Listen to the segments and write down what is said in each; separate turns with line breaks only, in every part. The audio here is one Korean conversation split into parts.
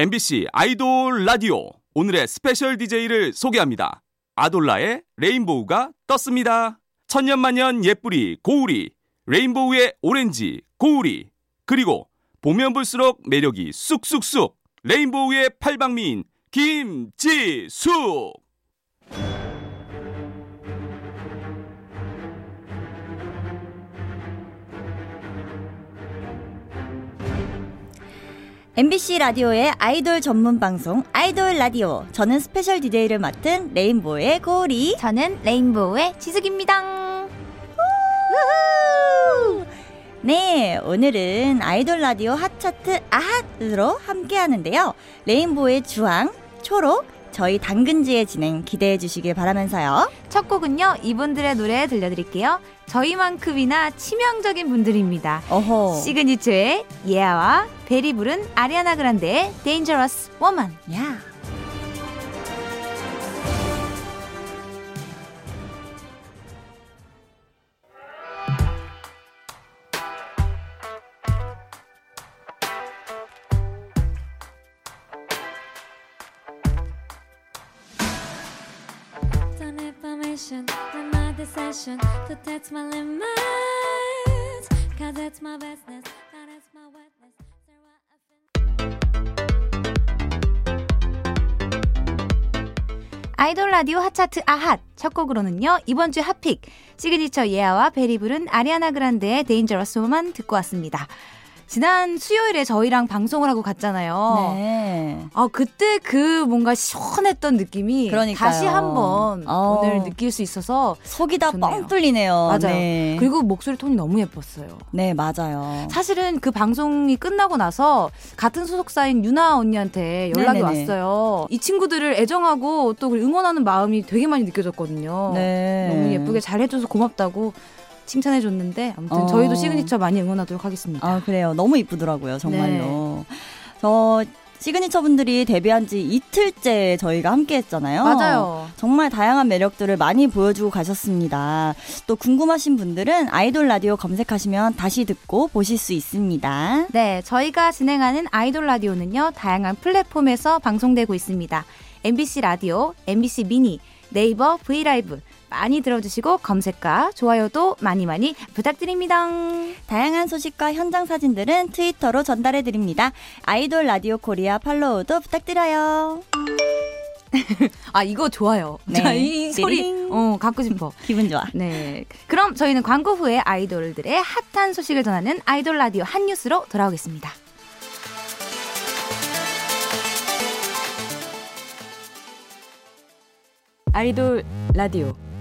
MBC 아이돌 라디오 오늘의 special DJ를 소개합니다. 아돌라의 레인보우가 떴습니다. 천년만년 예쁘리 고우리 레인보우의 오렌지 고우리 그리고 보면 볼수록 매력이 쑥쑥쑥 레인보우의 팔방미인 김지숙
MBC 라디오의 아이돌 전문 방송 아이돌 라디오. 저는 special DJ를 맡은 레인보우의 고우리.
저는 레인보우의 지숙입니다.
네, 오늘은 아이돌 라디오 핫차트 아핫으로 함께 하는데요. 레인보우의 주황, 초록, 저희 당근지의 진행 기대해 주시길 바라면서요.
첫 곡은요, 이분들의 노래 들려드릴게요. 저희만큼이나 치명적인 분들입니다.
어허.
시그니처의 예아와 벨이 부른 아리아나 그란데의 Dangerous Woman.
야.
Done and my decision to test my limits. Cause it's my business, that is my offend-
아이돌 라디오 핫차트 아핫 첫 곡으로는요 이번 주 hot pick 시그니처 예아와 벨이 부른 아리아나 그란데의 Dangerous Woman 듣고 왔습니다. 지난 수요일에 저희랑 방송을 하고 갔잖아요.
네.
아 그때 그 뭔가 시원했던 느낌이
그러니까요.
다시 한번
어.
오늘 느낄 수 있어서
속이 다. 뻥 뚫리네요.
맞아요.
네.
그리고 목소리 톤이 너무 예뻤어요.
네, 맞아요.
사실은 그 방송이 끝나고 나서 같은 소속사인 윤하 언니한테 연락이
네네네.
왔어요. 이 친구들을 애정하고 또 응원하는 마음이 되게 많이 느껴졌거든요.
네.
너무 예쁘게 잘 해줘서 고맙다고 칭찬해 줬는데 아무튼
어.
저희도 시그니처 많이 응원하도록 하겠습니다.
아, 그래요. 너무 이쁘더라고요, 정말로. 저 시그니처 분들이 데뷔한 지 이틀째 저희가 함께 했잖아요.
맞아요.
정말 다양한 매력들을 많이 보여주고 가셨습니다. 또 궁금하신 분들은 아이돌 라디오 검색하시면 다시 듣고 보실 수 있습니다.
네, 저희가 진행하는 아이돌 라디오는요, 다양한 플랫폼에서 방송되고 있습니다. MBC 라디오, MBC 미니, 네이버 V LIVE 많이 들어주시고 검색과 좋아요도 많이 많이 부탁드립니다.
다양한 소식과 현장 사진들은 트위터로 전달해 드립니다. 아이돌 라디오 코리아 팔로우도 부탁드려요.
아, 이거 좋아요.
네.
자, 이, 이 소리. 어, 갖고 싶어.
기분 좋아.
네. 그럼 저희는 광고 후에 아이돌들의 핫한 소식을 전하는 아이돌 라디오 hot news로 돌아오겠습니다.
아이돌 라디오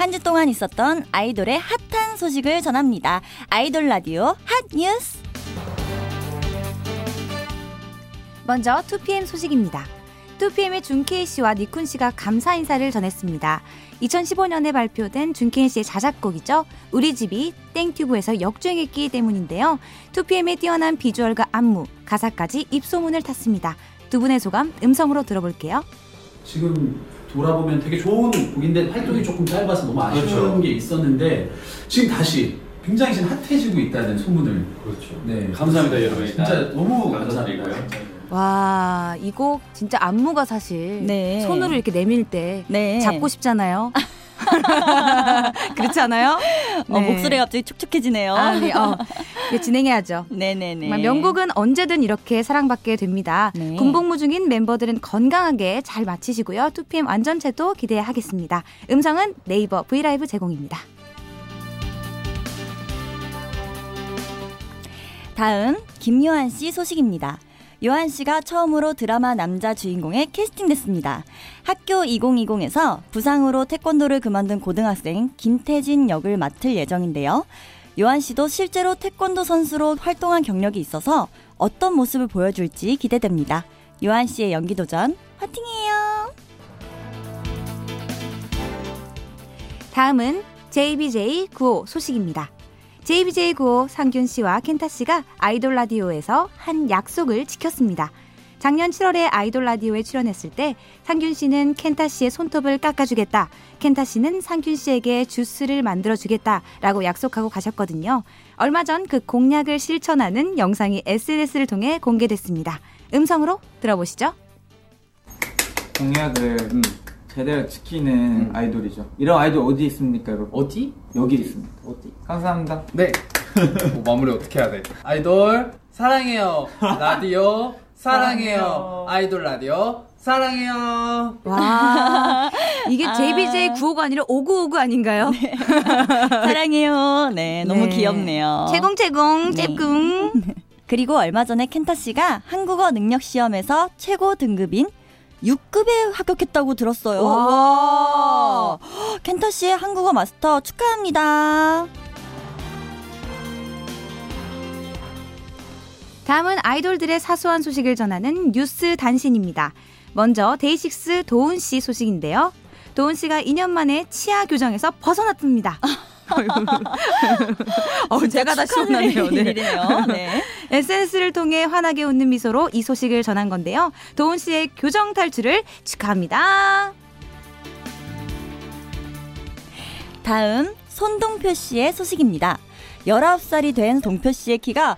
한 주 동안 있었던 아이돌의 핫한 소식을 전합니다. 아이돌 라디오 hot news.
먼저 2PM 소식입니다. 2PM의 준케이 씨와 니쿤 씨가 감사 인사를 전했습니다. 2015년에 발표된 준케이 씨의 자작곡이죠. 우리 집이 땡튜브에서 역주행했기 때문인데요. 2PM의 뛰어난 비주얼과 안무, 가사까지 입소문을 탔습니다. 두 분의 소감 음성으로 들어볼게요.
지금 돌아보면 되게 좋은 곡인데 활동이 조금 짧아서 너무 아쉬운
그렇죠.
게 있었는데 지금 다시 굉장히 지금 핫해지고 있다는 소문을
그렇죠.
네
감사합니다, 여러분.
진짜 너무
감사드리고요.
감사드리고요.
와, 이 곡 진짜 안무가 사실
네.
손으로 이렇게 내밀 때
네.
잡고 싶잖아요. 그렇지 않아요?
어,
네.
목소리가 갑자기 촉촉해지네요.
아, 네, 어. 진행해야죠.
네네네.
명곡은 언제든 이렇게 사랑받게 됩니다.
네.
군복무 중인 멤버들은 건강하게 잘 마치시고요. 2PM 완전체도 기대하겠습니다. 음성은 네이버 브이라이브 제공입니다.
다음 김요한 씨 소식입니다. 요한 씨가 처음으로 드라마 남자 주인공에 캐스팅됐습니다. 학교 2020에서 부상으로 태권도를 그만둔 고등학생 김태진 역을 맡을 예정인데요. 요한 씨도 실제로 태권도 선수로 활동한 경력이 있어서 어떤 모습을 보여줄지 기대됩니다. 요한 씨의 연기 도전 화팅이에요.
다음은 JBJ 95 소식입니다. JBJ95 상균 씨와 켄타 씨가 아이돌 라디오에서 한 약속을 지켰습니다. 작년 7월에 아이돌 라디오에 출연했을 때 상균 씨는 켄타 씨의 손톱을 깎아주겠다. 켄타 씨는 상균 씨에게 주스를 만들어주겠다 라고 약속하고 가셨거든요. 얼마 전 그 공약을 실천하는 영상이 SNS를 통해 공개됐습니다. 음성으로 들어보시죠.
공약을
음.
제대로 지키는
음.
아이돌이죠. 이런 아이돌 어디 있습니까, 여러분?
어디?
여기 있습니다.
어디?
감사합니다.
네. 뭐 마무리 어떻게 해야 돼? 아이돌 사랑해요. 라디오 사랑해요. 아이돌 라디오 사랑해요.
와, 이게 JBJ95가 아니라 5959 아닌가요?
사랑해요. 네, 너무
네.
귀엽네요.
채공채공,
네.
잽궁.
그리고 얼마 전에 켄타 씨가 한국어 능력 시험에서 최고 등급인 6급에 합격했다고 들었어요.
와.
와. 켄타 씨의 한국어 마스터 축하합니다.
다음은 아이돌들의 사소한 소식을 전하는 뉴스 단신입니다. 먼저 데이식스 도훈 씨 소식인데요. 도훈 씨가 2년 만에 치아 교정에서 벗어났답니다. 어, 제가 다 시원하네요. 네.
일이네요. 네.
SNS를 통해 환하게 웃는 미소로 이 소식을 전한 건데요. 도훈 씨의 교정 탈출을 축하합니다.
다음 손동표 씨의 소식입니다. 19살이 된 동표 씨의 키가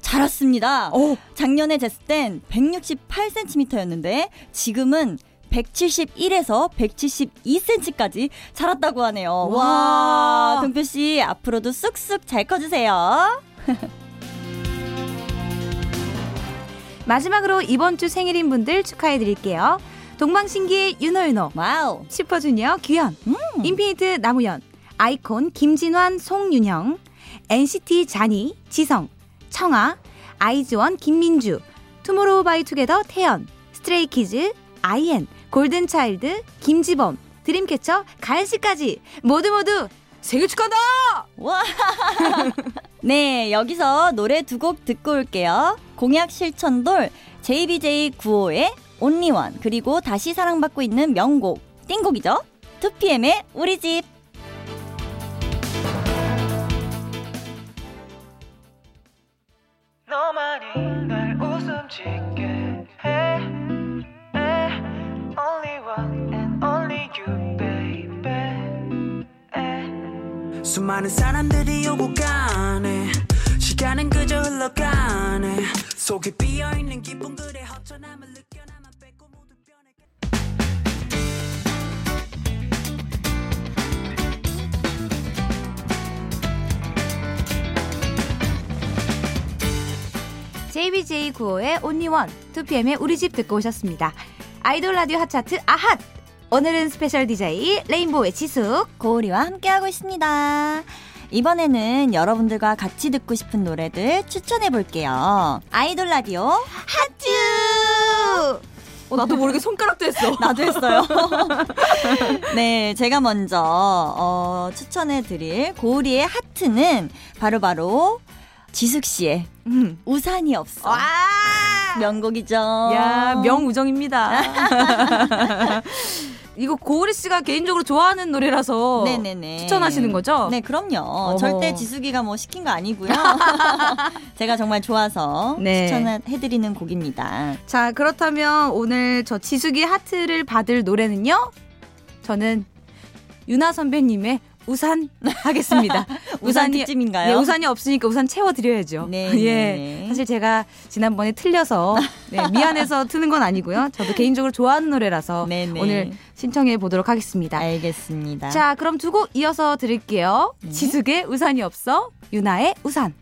자랐습니다. 작년에 쟀을 땐 168cm였는데 지금은 171에서 172cm까지 자랐다고 하네요.
와.
와, 동표 씨 앞으로도 쑥쑥 잘 커주세요.
마지막으로 이번 주 생일인 분들 축하해 드릴게요. 동방신기의 유노윤호,
와우.
슈퍼주니어 규현, 인피니트 남우현, 아이콘 김진환 송윤형, NCT 쟈니 지성, 청하, 아이즈원 김민주, 투모로우바이투게더 태현, 스트레이키즈 아이엔, 골든차일드 김지범, 드림캐쳐 가연씨까지 모두 모두 생일 축하한다!
와. 네, 여기서 노래 두 곡 듣고 올게요. 공약 실천돌 JBJ95의 온리원 그리고 다시 사랑받고 있는 명곡 띵곡이죠. 2PM의 우리 집.
너만이 날 웃음 짓게 수많은 사람들이 오고 가네 시간은 그저 흘러가네 속에 비어있는 기쁨 그래 허전함을 느껴 나만 빼고 모두 변해
JBJ95의 Only One, 2PM의 우리 집 듣고 오셨습니다. 아이돌 라디오 핫차트 아핫! 오늘은 special DJ 레인보우의 지숙.
고우리와 함께하고 있습니다. 이번에는 여러분들과 같이 듣고 싶은 노래들 추천해 볼게요. 아이돌 라디오
하트! 어, 나도 모르게 손가락도 했어.
나도 했어요. 네, 제가 먼저 어, 추천해 드릴 고우리의 하트는 바로바로 지숙 씨의
음.
우산이 없어.
와!
명곡이죠.
야, 명우정입니다. 이거 고우리 씨가 개인적으로 좋아하는 노래라서
네네네.
추천하시는 거죠?
네, 그럼요.
어허.
절대 지숙이가 뭐 시킨 거 아니고요. 제가 정말 좋아서
네.
추천해드리는 곡입니다.
자, 그렇다면 오늘 저 지숙이 하트를 받을 노래는요? 저는 유나 선배님의 우산 하겠습니다.
우산 특집인가요?
네, 우산이 없으니까 우산 채워드려야죠.
네,
예.
네.
사실 제가 지난번에 틀려서 네, 미안해서 트는 건 아니고요. 저도 개인적으로 좋아하는 노래라서
네, 네.
오늘 신청해 보도록 하겠습니다.
알겠습니다.
자, 그럼 두 곡 이어서 들을게요.
네.
지숙의 우산이 없어, 유나의 우산.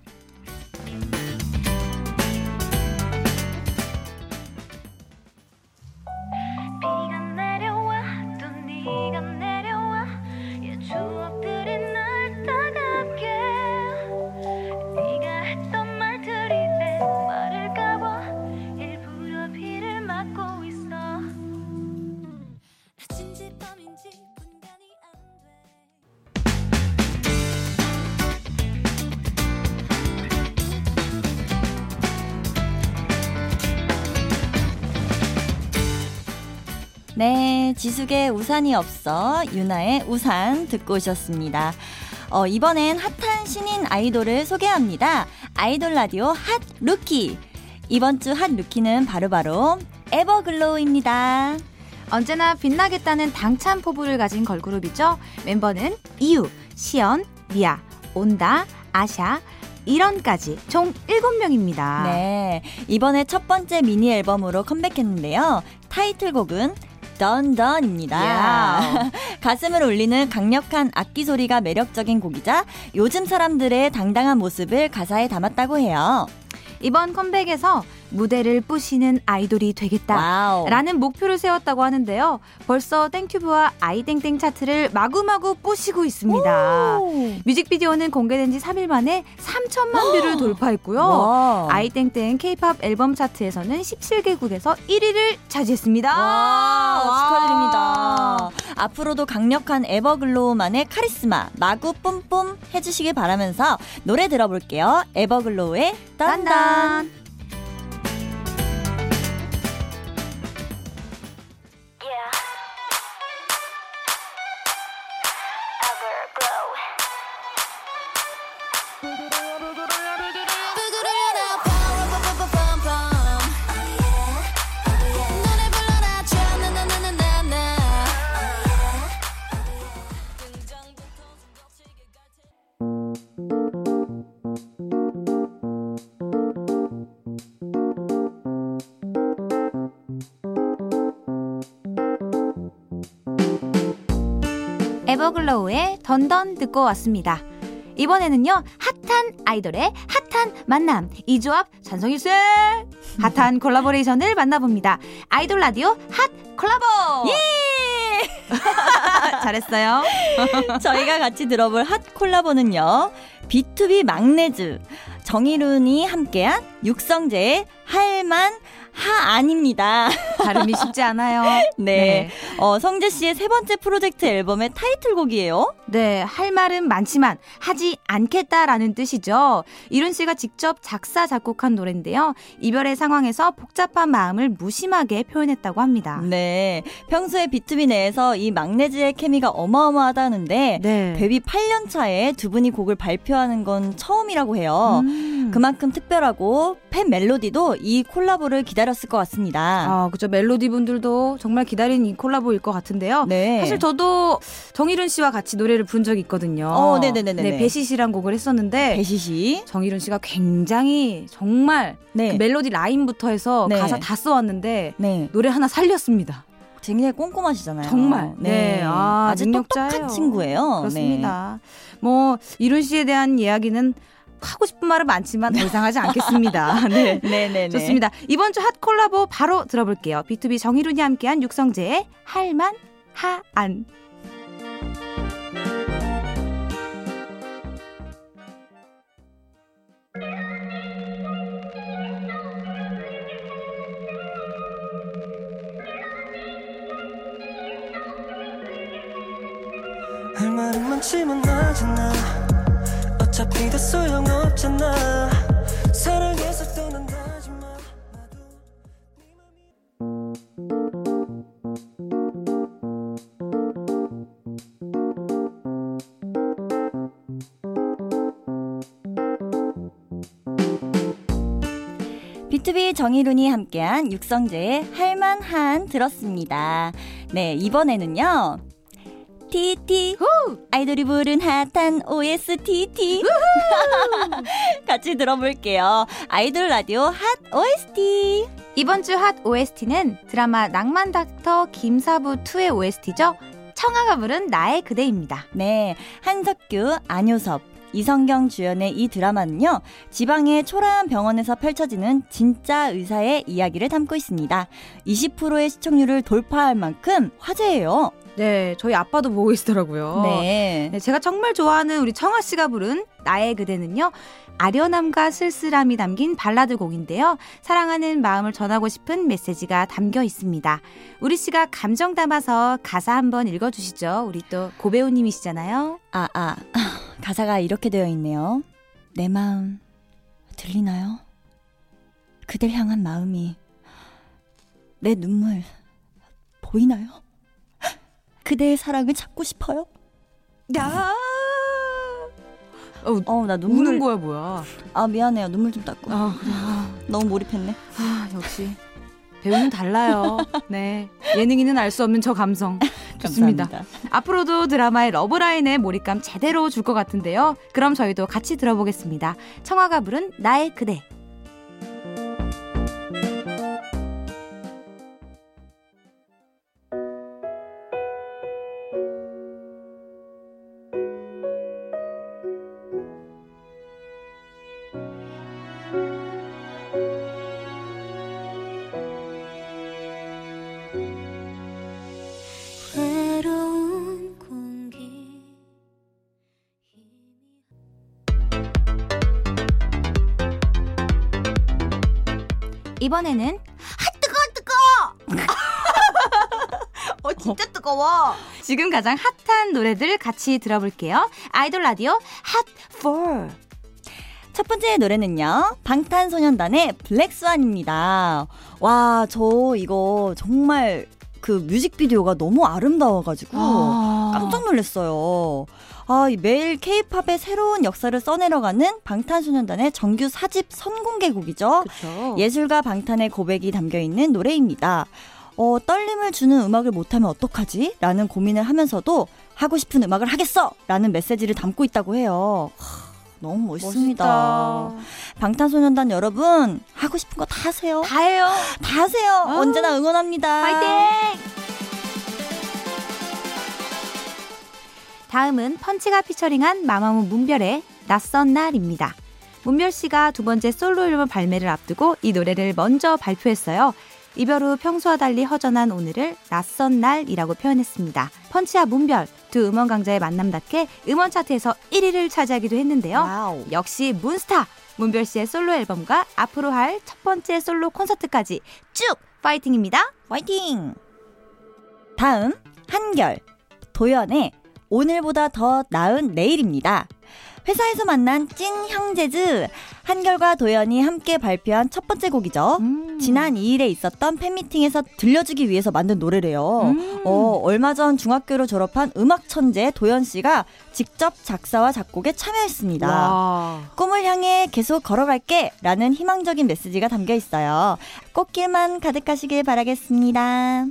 네,
지숙의 우산이 없어 윤하의 우산 듣고 오셨습니다. 어, 이번엔 핫한 신인 아이돌을 소개합니다. 아이돌 라디오 hot rookie. 이번 주 hot rookie는 바로바로 에버글로우입니다.
언제나 빛나겠다는 당찬 포부를 가진 걸그룹이죠. 멤버는 이유, 시연, 미아, 온다, 아샤, 이런까지 총 7명입니다.
네, 이번에 첫 번째 미니 앨범으로 컴백했는데요. 타이틀곡은 DUN DUN입니다.
야.
가슴을 울리는 강력한 악기 소리가 매력적인 곡이자 요즘 사람들의 당당한 모습을 가사에 담았다고 해요.
이번 컴백에서 무대를 부시는 아이돌이 되겠다.
와우.
라는 목표를 세웠다고 하는데요. 벌써 땡튜브와 아이땡땡 차트를 마구마구 부시고 있습니다.
오.
뮤직비디오는 공개된 지 3일 만에 3천만 뷰를 돌파했고요.
와.
아이땡땡 케이팝 앨범 차트에서는 17개국에서 1위를 차지했습니다.
와, 축하드립니다. 앞으로도 강력한 에버글로우만의 카리스마 마구 뿜뿜 해주시길 바라면서 노래 들어볼게요. 에버글로우의 딴딴.
딴딴. 에버글로우의 DUN DUN 듣고 왔습니다. 이번에는요, 핫한 아이돌의 핫한 만남. 이 조합 찬성일세! 핫한 콜라보레이션을 만나봅니다. 아이돌 라디오 핫 콜라보! 예! 잘했어요.
저희가 같이 들어볼 핫 콜라보는요. BTOB 막내즈 정일훈이 함께한 육성재의 할많하않입니다.
발음이 쉽지 않아요.
네. 어, 성재 씨의 세 번째 프로젝트 앨범의 타이틀곡이에요.
네, 할 말은 많지만 하지 않겠다라는 뜻이죠. 이룬 씨가 직접 작사, 작곡한 노래인데요. 이별의 상황에서 복잡한 마음을 무심하게 표현했다고 합니다.
네. 평소에 B2B 내에서 이 막내즈의 케미가 어마어마하다는데
네.
데뷔 8년 차에 두 분이 곡을 발표하는 건 처음이라고 해요.
음.
그만큼 특별하고 팬 멜로디도 이 콜라보를 기다렸을 것 같습니다.
아, 그죠. 멜로디 분들도 정말 기다린 이 콜라보일 것 같은데요.
네.
사실 저도 정일훈 씨와 같이 노래를 부른 적이 있거든요.
어, 네네네네네.
네, 배시시란 곡을 했었는데
배시시.
정일훈 씨가 굉장히 정말
네.
그 멜로디 라인부터 해서
네.
가사 다 써왔는데
네.
노래 하나 살렸습니다.
굉장히 꼼꼼하시잖아요.
정말.
네.
네. 아,
아주
능력자예요.
똑똑한 친구예요.
그렇습니다. 뭐 이룬 씨에 대한 이야기는 하고 싶은 말은 많지만 더 이상 하지 않겠습니다. 네.
네. 네네네.
좋습니다. 이번 주 핫 콜라보 바로 들어볼게요. B2B 정희룬이 함께한 육성재의 할만 하안.
할 말은 많지만 하잖아 어차 피다 소용없잖아 사랑해서 떠난다지 마
B2B 정희룬이 함께한 육성재의 할만한 들었습니다. 네, 이번에는요. TT 아이돌이 부른 핫한 OSTT 같이 들어볼게요. 아이돌 라디오 핫 OST
이번 주 핫 OST는 드라마 낭만 닥터 김사부 2의 OST죠. 청아가 부른 나의 그대입니다.
네, 한석규, 안효섭, 이성경 주연의 이 드라마는요, 지방의 초라한 병원에서 펼쳐지는 진짜 의사의 이야기를 담고 있습니다. 20%의 시청률을 돌파할 만큼 화제예요.
네, 저희 아빠도 보고 계시더라고요.
네.
네, 제가 정말 좋아하는 우리 청아 씨가 부른 나의 그대는요. 아련함과 쓸쓸함이 담긴 발라드 곡인데요. 사랑하는 마음을 전하고 싶은 메시지가 담겨 있습니다. 우리 씨가 감정 담아서 가사 한번 읽어 주시죠. 우리 또 고배우님이시잖아요.
아, 아, 가사가 이렇게 되어 있네요. 내 마음, 들리나요? 그댈 향한 마음이, 내 눈물, 보이나요? 그대의 사랑을 찾고 싶어요.
야. 어,
어, 나 눈물
우는 거야 뭐야?
아, 미안해요. 눈물 좀 닦고.
아, 그래. 아,
너무 몰입했네.
아, 역시 배우는 달라요. 네. 예능인은 알 수 없는 저 감성. 좋습니다. 앞으로도 드라마의 러브라인에 몰입감 제대로 줄 것 같은데요. 그럼 저희도 같이 들어보겠습니다. 청아가 부른 나의 그대. 이번에는 아 뜨거 뜨거. 어 진짜 뜨거워. 지금 가장 핫한 노래들 같이 들어볼게요. 아이돌 라디오 핫 4.
첫 번째 노래는요. 방탄소년단의 블랙스완입니다. 와, 저 이거 정말 그 뮤직비디오가 너무 아름다워가지고 깜짝 놀랐어요. 아, 이 매일 케이팝의 새로운 역사를 써내려가는 방탄소년단의 정규 4집 선공개곡이죠.
그렇죠.
예술가 방탄의 고백이 담겨 있는 노래입니다. 어, 떨림을 주는 음악을 못하면 어떡하지? 라는 고민을 하면서도 하고 싶은 음악을 하겠어! 라는 메시지를 담고 있다고 해요. 하, 너무 멋있습니다.
멋있다.
방탄소년단 여러분, 하고 싶은 거 다 하세요.
다 해요.
다 하세요.
아우.
언제나 응원합니다.
파이팅! 다음은 펀치가 피처링한 마마무 문별의 낯선 날입니다. 문별 씨가 두 번째 솔로 앨범 발매를 앞두고 이 노래를 먼저 발표했어요. 이별 후 평소와 달리 허전한 오늘을 낯선 날이라고 표현했습니다. 펀치와 문별 두 음원 강자의 만남답게 음원 차트에서 1위를 차지하기도 했는데요.
와우.
역시 문스타 문별 씨의 솔로 앨범과 앞으로 할 첫 번째 솔로 콘서트까지 쭉 파이팅입니다.
화이팅! 다음, 한결. 도현의 오늘보다 더 나은 내일입니다. 회사에서 만난 찐 형제즈 한결과 도연이 함께 발표한 첫 번째 곡이죠.
음.
지난 2일에 있었던 팬미팅에서 들려주기 위해서 만든 노래래요.
음.
어, 얼마 전 중학교를 졸업한 음악 천재 도연 씨가 직접 작사와 작곡에 참여했습니다.
와.
꿈을 향해 계속 걸어갈게 라는 희망적인 메시지가 담겨 있어요. 꽃길만 가득하시길 바라겠습니다.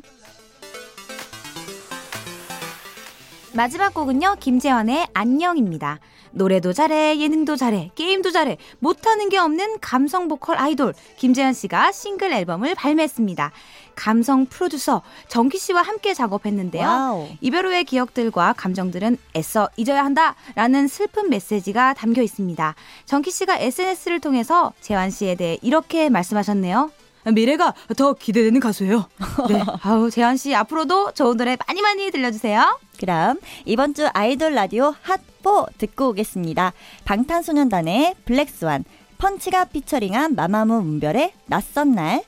마지막 곡은요, 김재환의 안녕입니다. 노래도 잘해, 예능도 잘해, 게임도 잘해, 못하는 게 없는 감성 보컬 아이돌, 김재환 씨가 싱글 앨범을 발매했습니다. 감성 프로듀서 정키 씨와 함께 작업했는데요.
와우.
이별 후의 기억들과 감정들은 애써 잊어야 한다! 라는 슬픈 메시지가 담겨 있습니다. 정키 씨가 SNS를 통해서 재환 씨에 대해 이렇게 말씀하셨네요. 미래가 더 기대되는 가수예요. 네. 아우, 재환 씨 앞으로도 좋은 노래 많이 많이 들려주세요.
그럼 이번 주 아이돌 라디오 핫4 듣고 오겠습니다. 방탄소년단의 블랙스완, 펀치가 피처링한 마마무 문별의 낯선 날,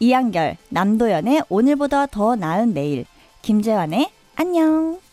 이한결, 남도연의 오늘보다 더 나은 내일, 김재환의 안녕.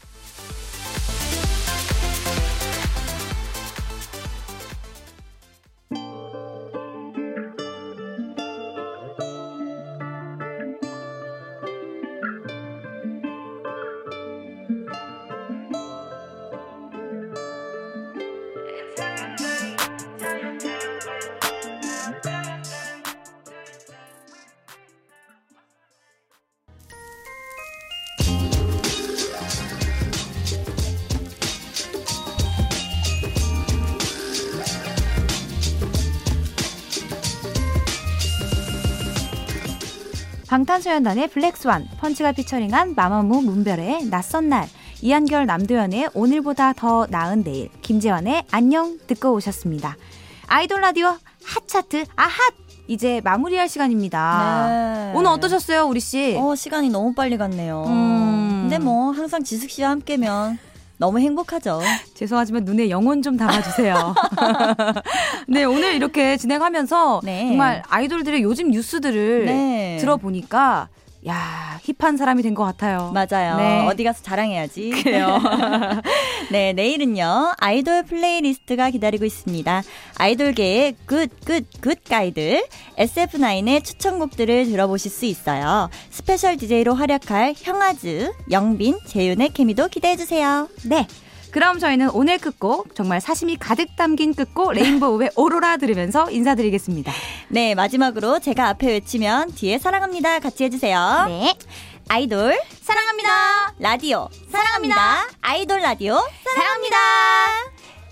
방탄소년단의 블랙스완, 펀치가 피처링한 마마무 문별의 낯선 날, 이한결 남도연의 오늘보다 더 나은 내일, 김재환의 안녕 듣고 오셨습니다. 아이돌 라디오 핫차트 아핫! 이제 마무리할 시간입니다.
네.
오늘 어떠셨어요, 우리 씨?
어, 시간이 너무 빨리 갔네요.
음.
근데 뭐 항상 지숙 씨와 함께면 너무 행복하죠.
죄송하지만 눈에 영혼 좀 담아주세요. 네, 오늘 이렇게 진행하면서
네.
정말 아이돌들의 요즘 뉴스들을
네.
들어보니까 야 힙한 사람이 된 것 같아요.
맞아요.
네.
어디 가서 자랑해야지.
그래요.
네, 내일은요. 아이돌 플레이리스트가 기다리고 있습니다. 아이돌계의 굿, 굿, 굿 가이드. SF9의 추천곡들을 들어보실 수 있어요. 스페셜 DJ로 활약할 형아즈, 영빈, 재윤의 케미도 기대해 주세요.
네. 그럼 저희는 오늘 끝곡 정말 사심이 가득 담긴 끝곡 레인보우의 오로라 들으면서 인사드리겠습니다.
네, 마지막으로 제가 앞에 외치면 뒤에 사랑합니다. 같이 해주세요.
네.
아이돌,
사랑합니다.
라디오, 사랑합니다. 아이돌 라디오, 사랑합니다.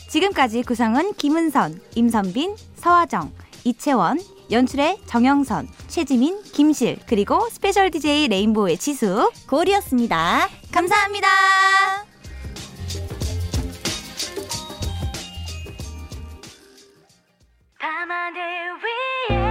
지금까지 구성은 김은선, 임선빈, 서화정, 이채원, 연출의 정영선, 최지민, 김실, 그리고 스페셜 DJ 레인보우의 지숙.
고우리였습니다.
감사합니다.
밤하늘 위에